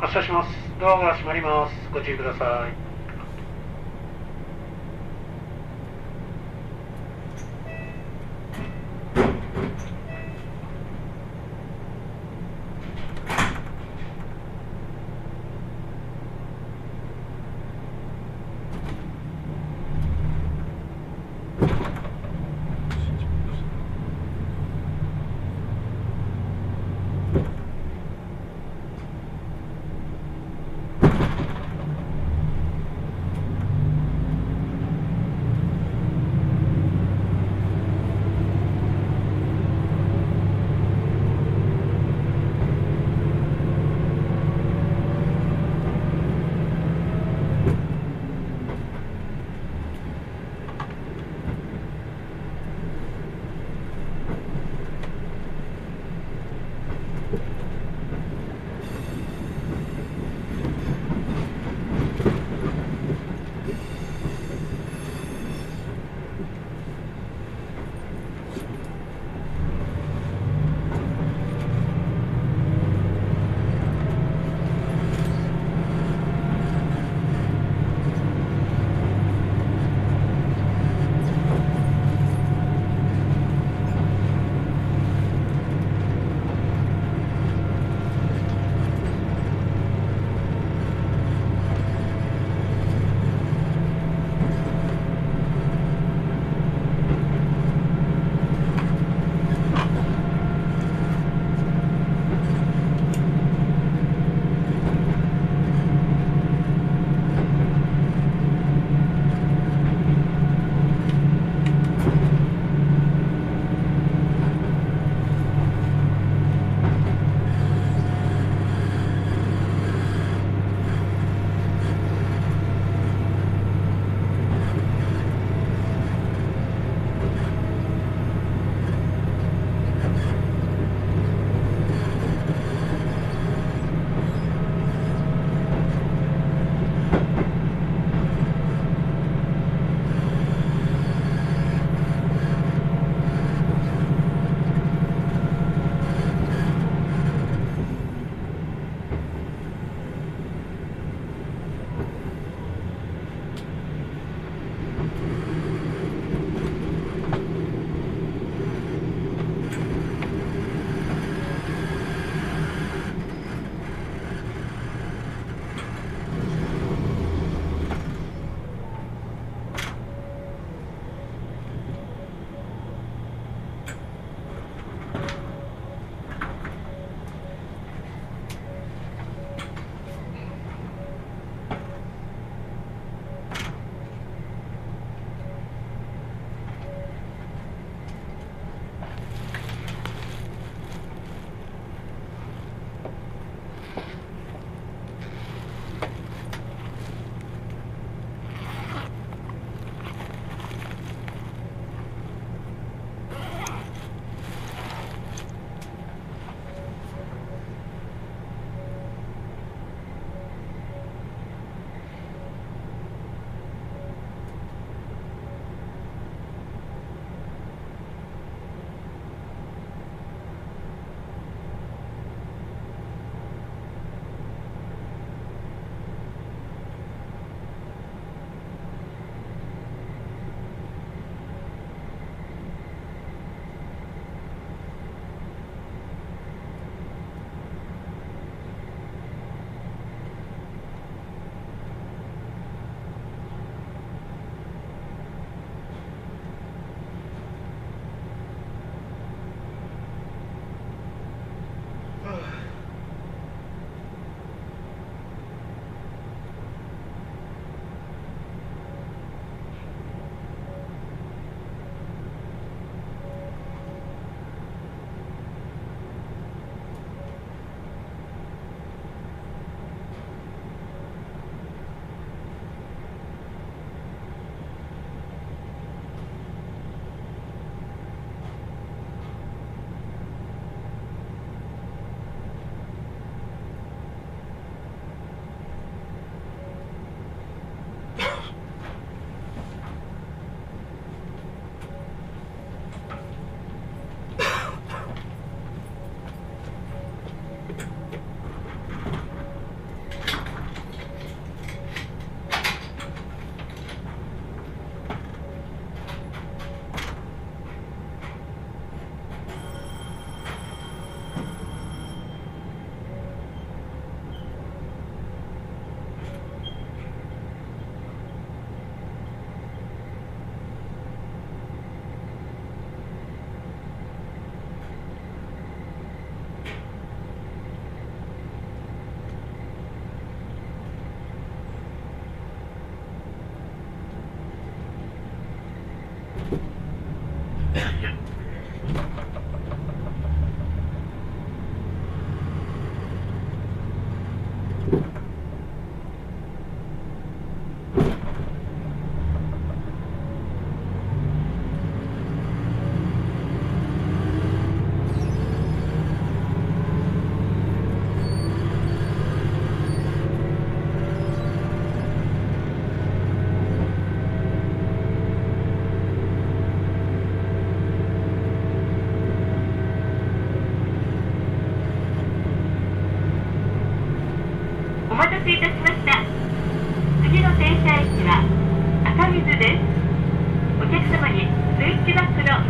発車します。ドアが閉まります。ご注意ください。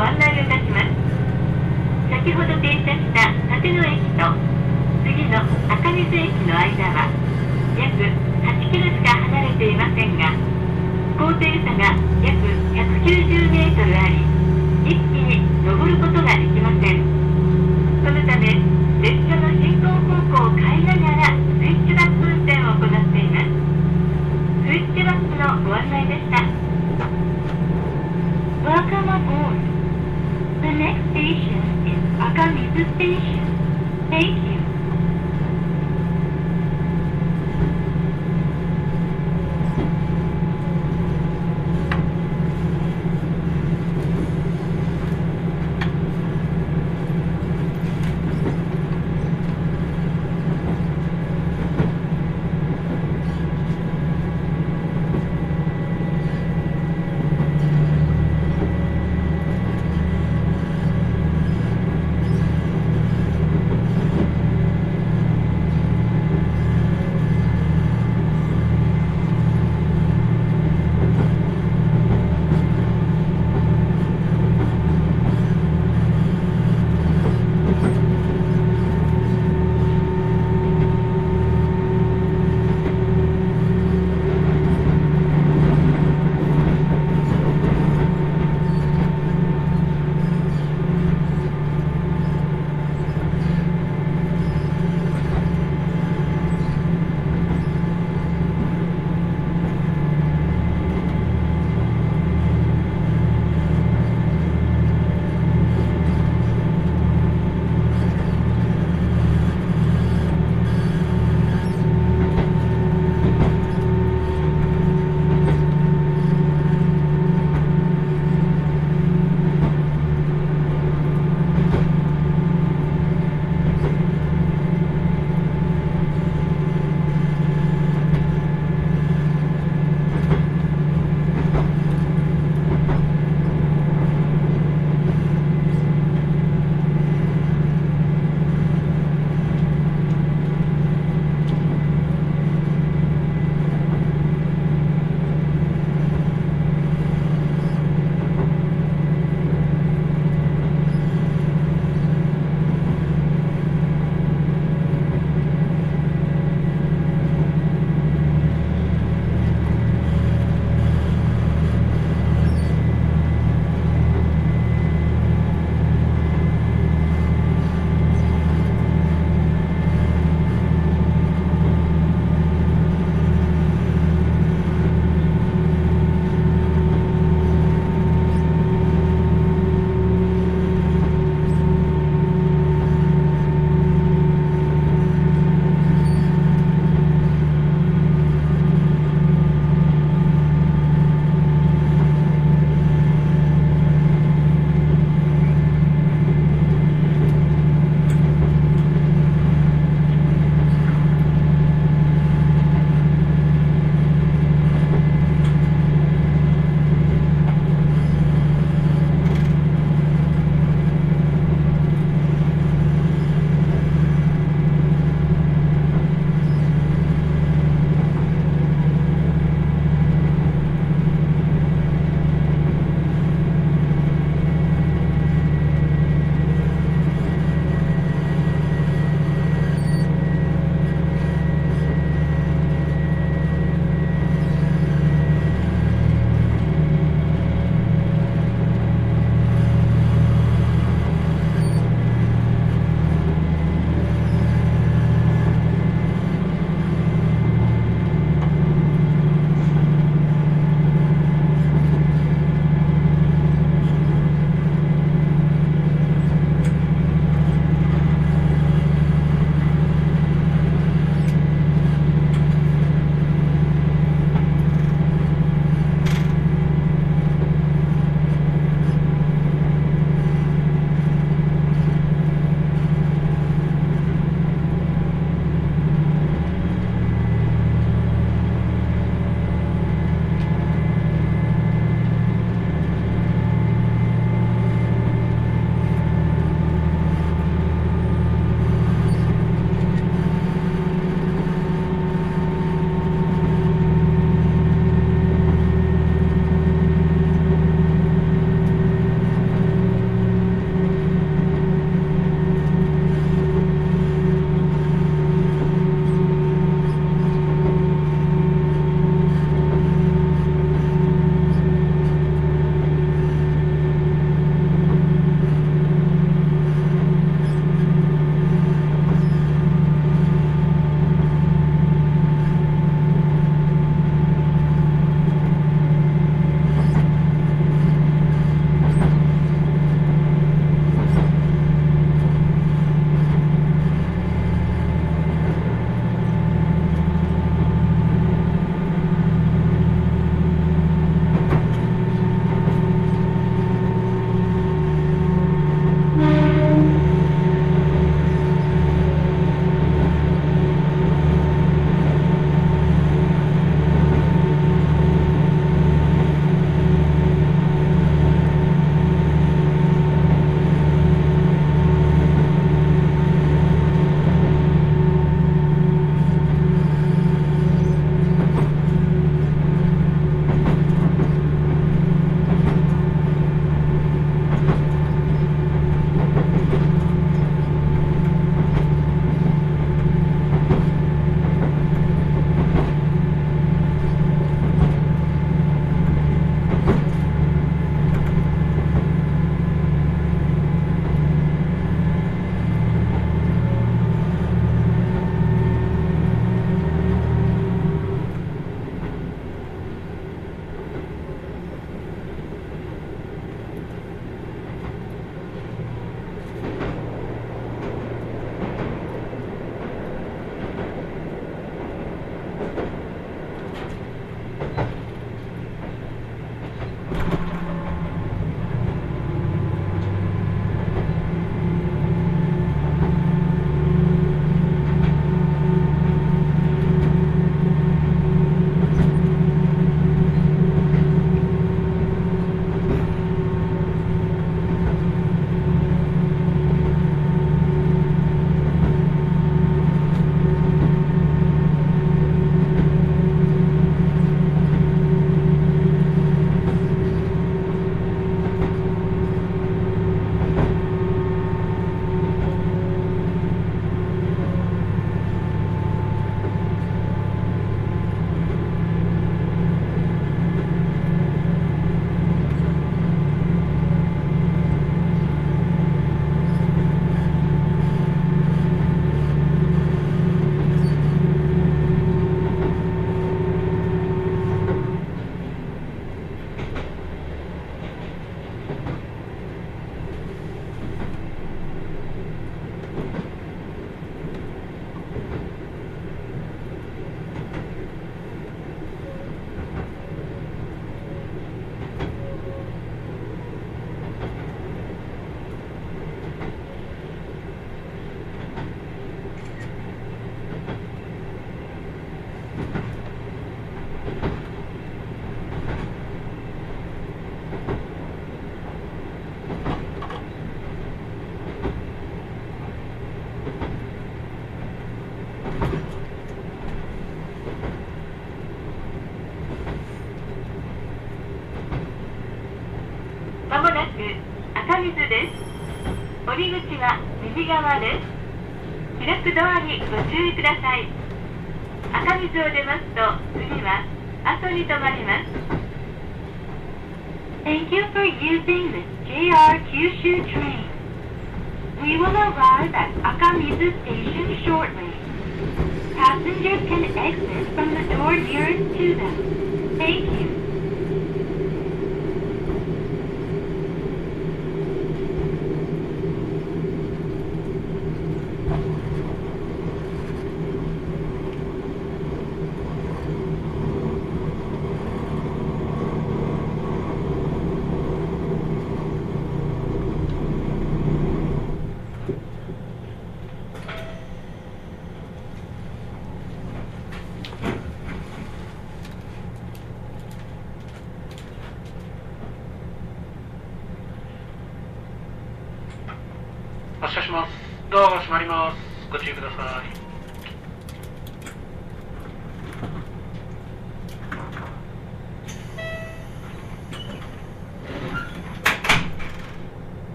ご案内をいたします先ほど停車した立野駅と次の赤水駅の間は約8キロしか離れていませんが高低差が約190メートルあり一気に登ることができませんそのため列車の進行方向を変えながらスイッチバック運転を行っていますスイッチバックのご案内でした Welcome aboard. Is Akamizu Station Thank you「は右側です開くドアにご注意ください赤水を出ますと次は阿蘇に停まります Thank you for using the JR Kyushu train. We will arrive at Akamizu Station shortly. Passengers can exit from the door nearest to them. Thank you.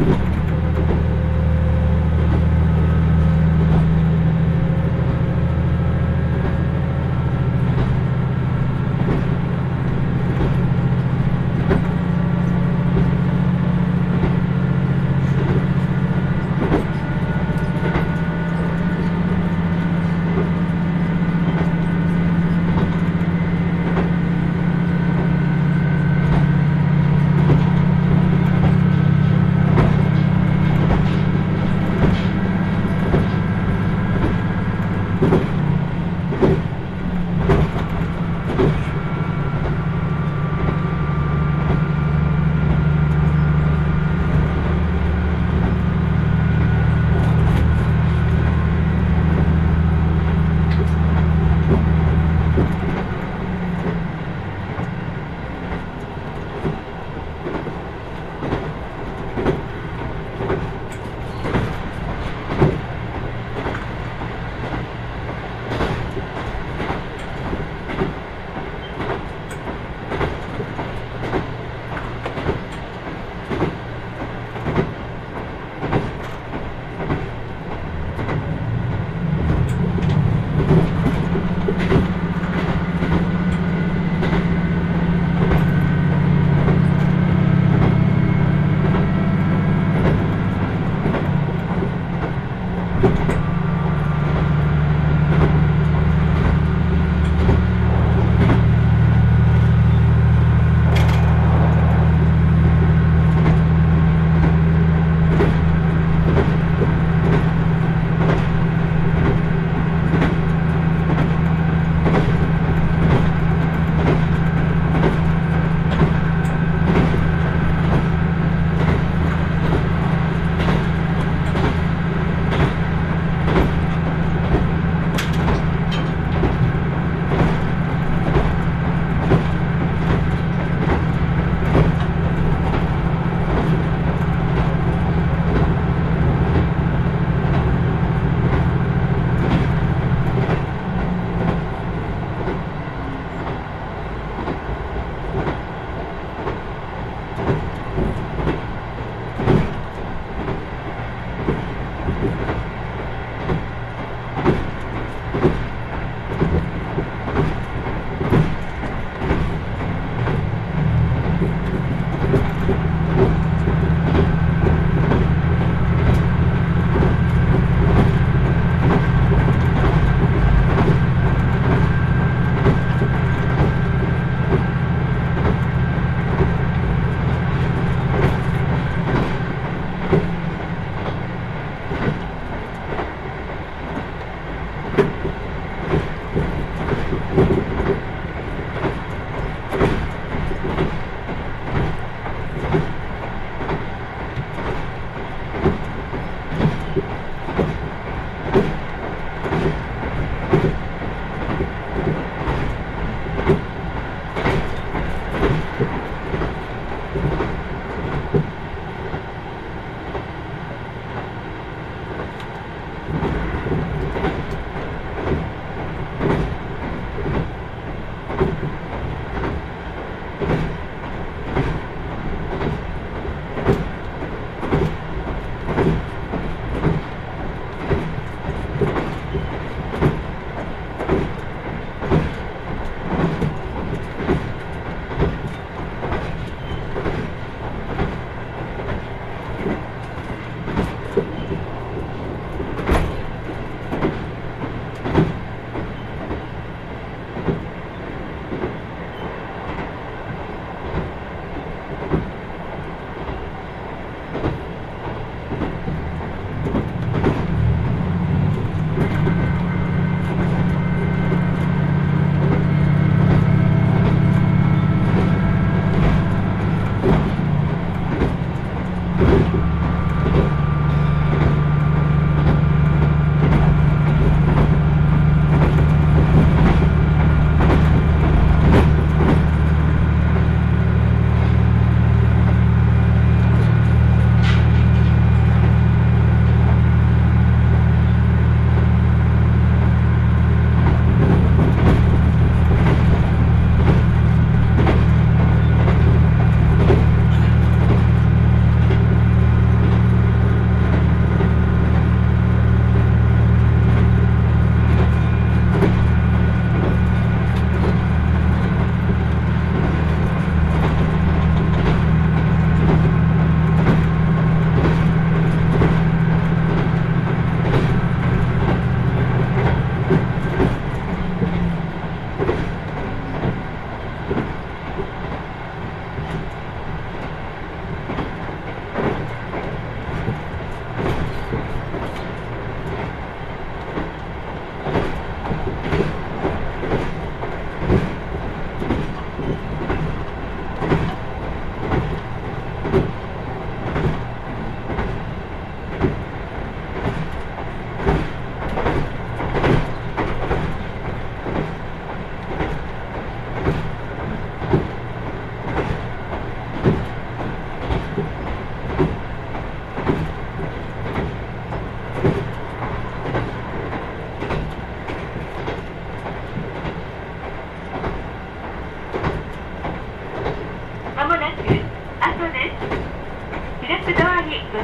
ま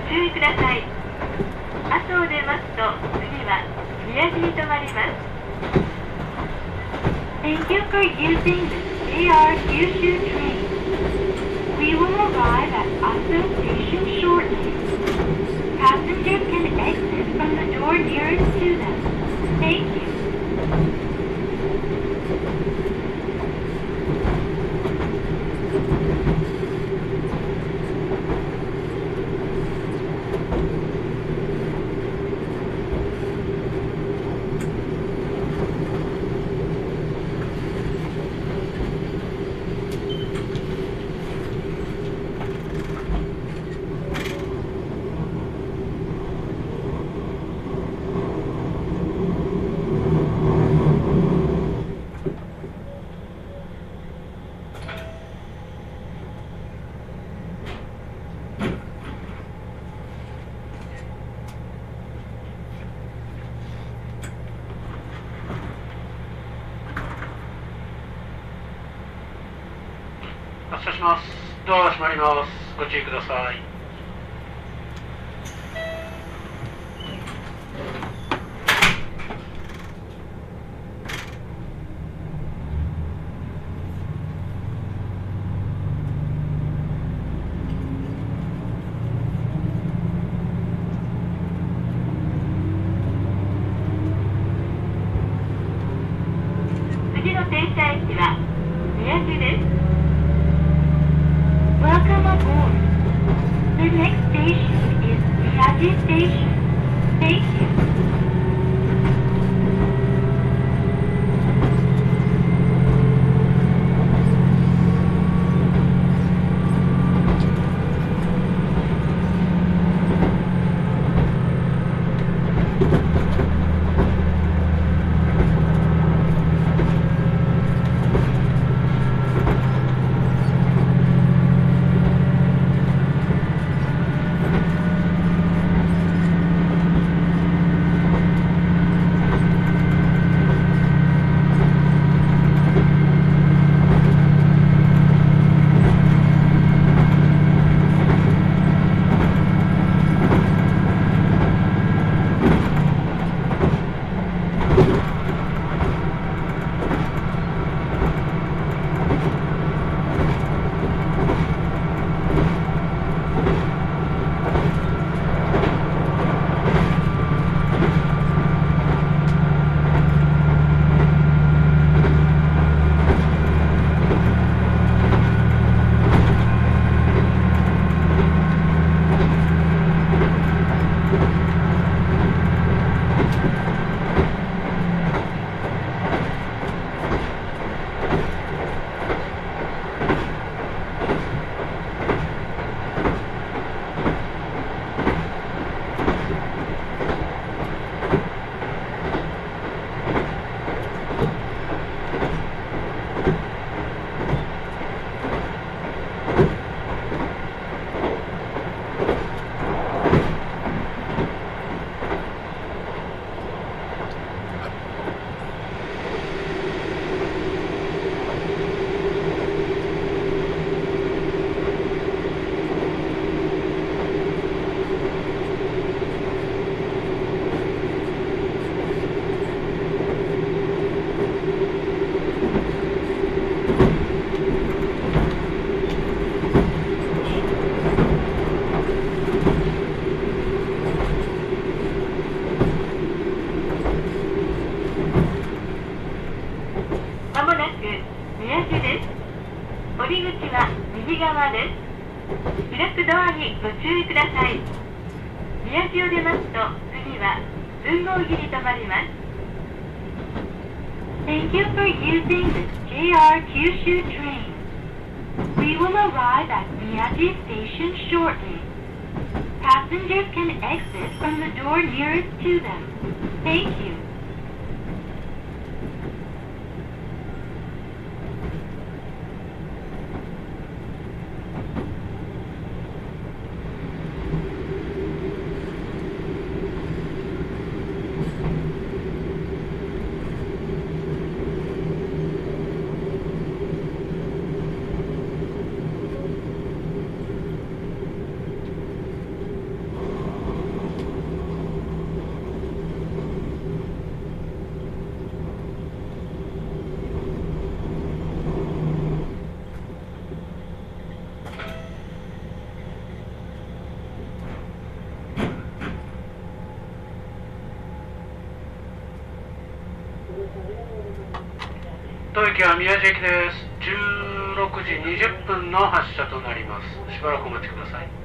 注意ください阿蘇を出ますと次は宮地に停まります Thank you for using the JR Kyushu train. We will arrive at Aso Station shortly. Passengers can exit from the door nearest to them. Thank you. 発車します。ドアが閉まります。ご注意ください。当駅は宮地駅です。16時20分の発車となります。しばらくお待ちください。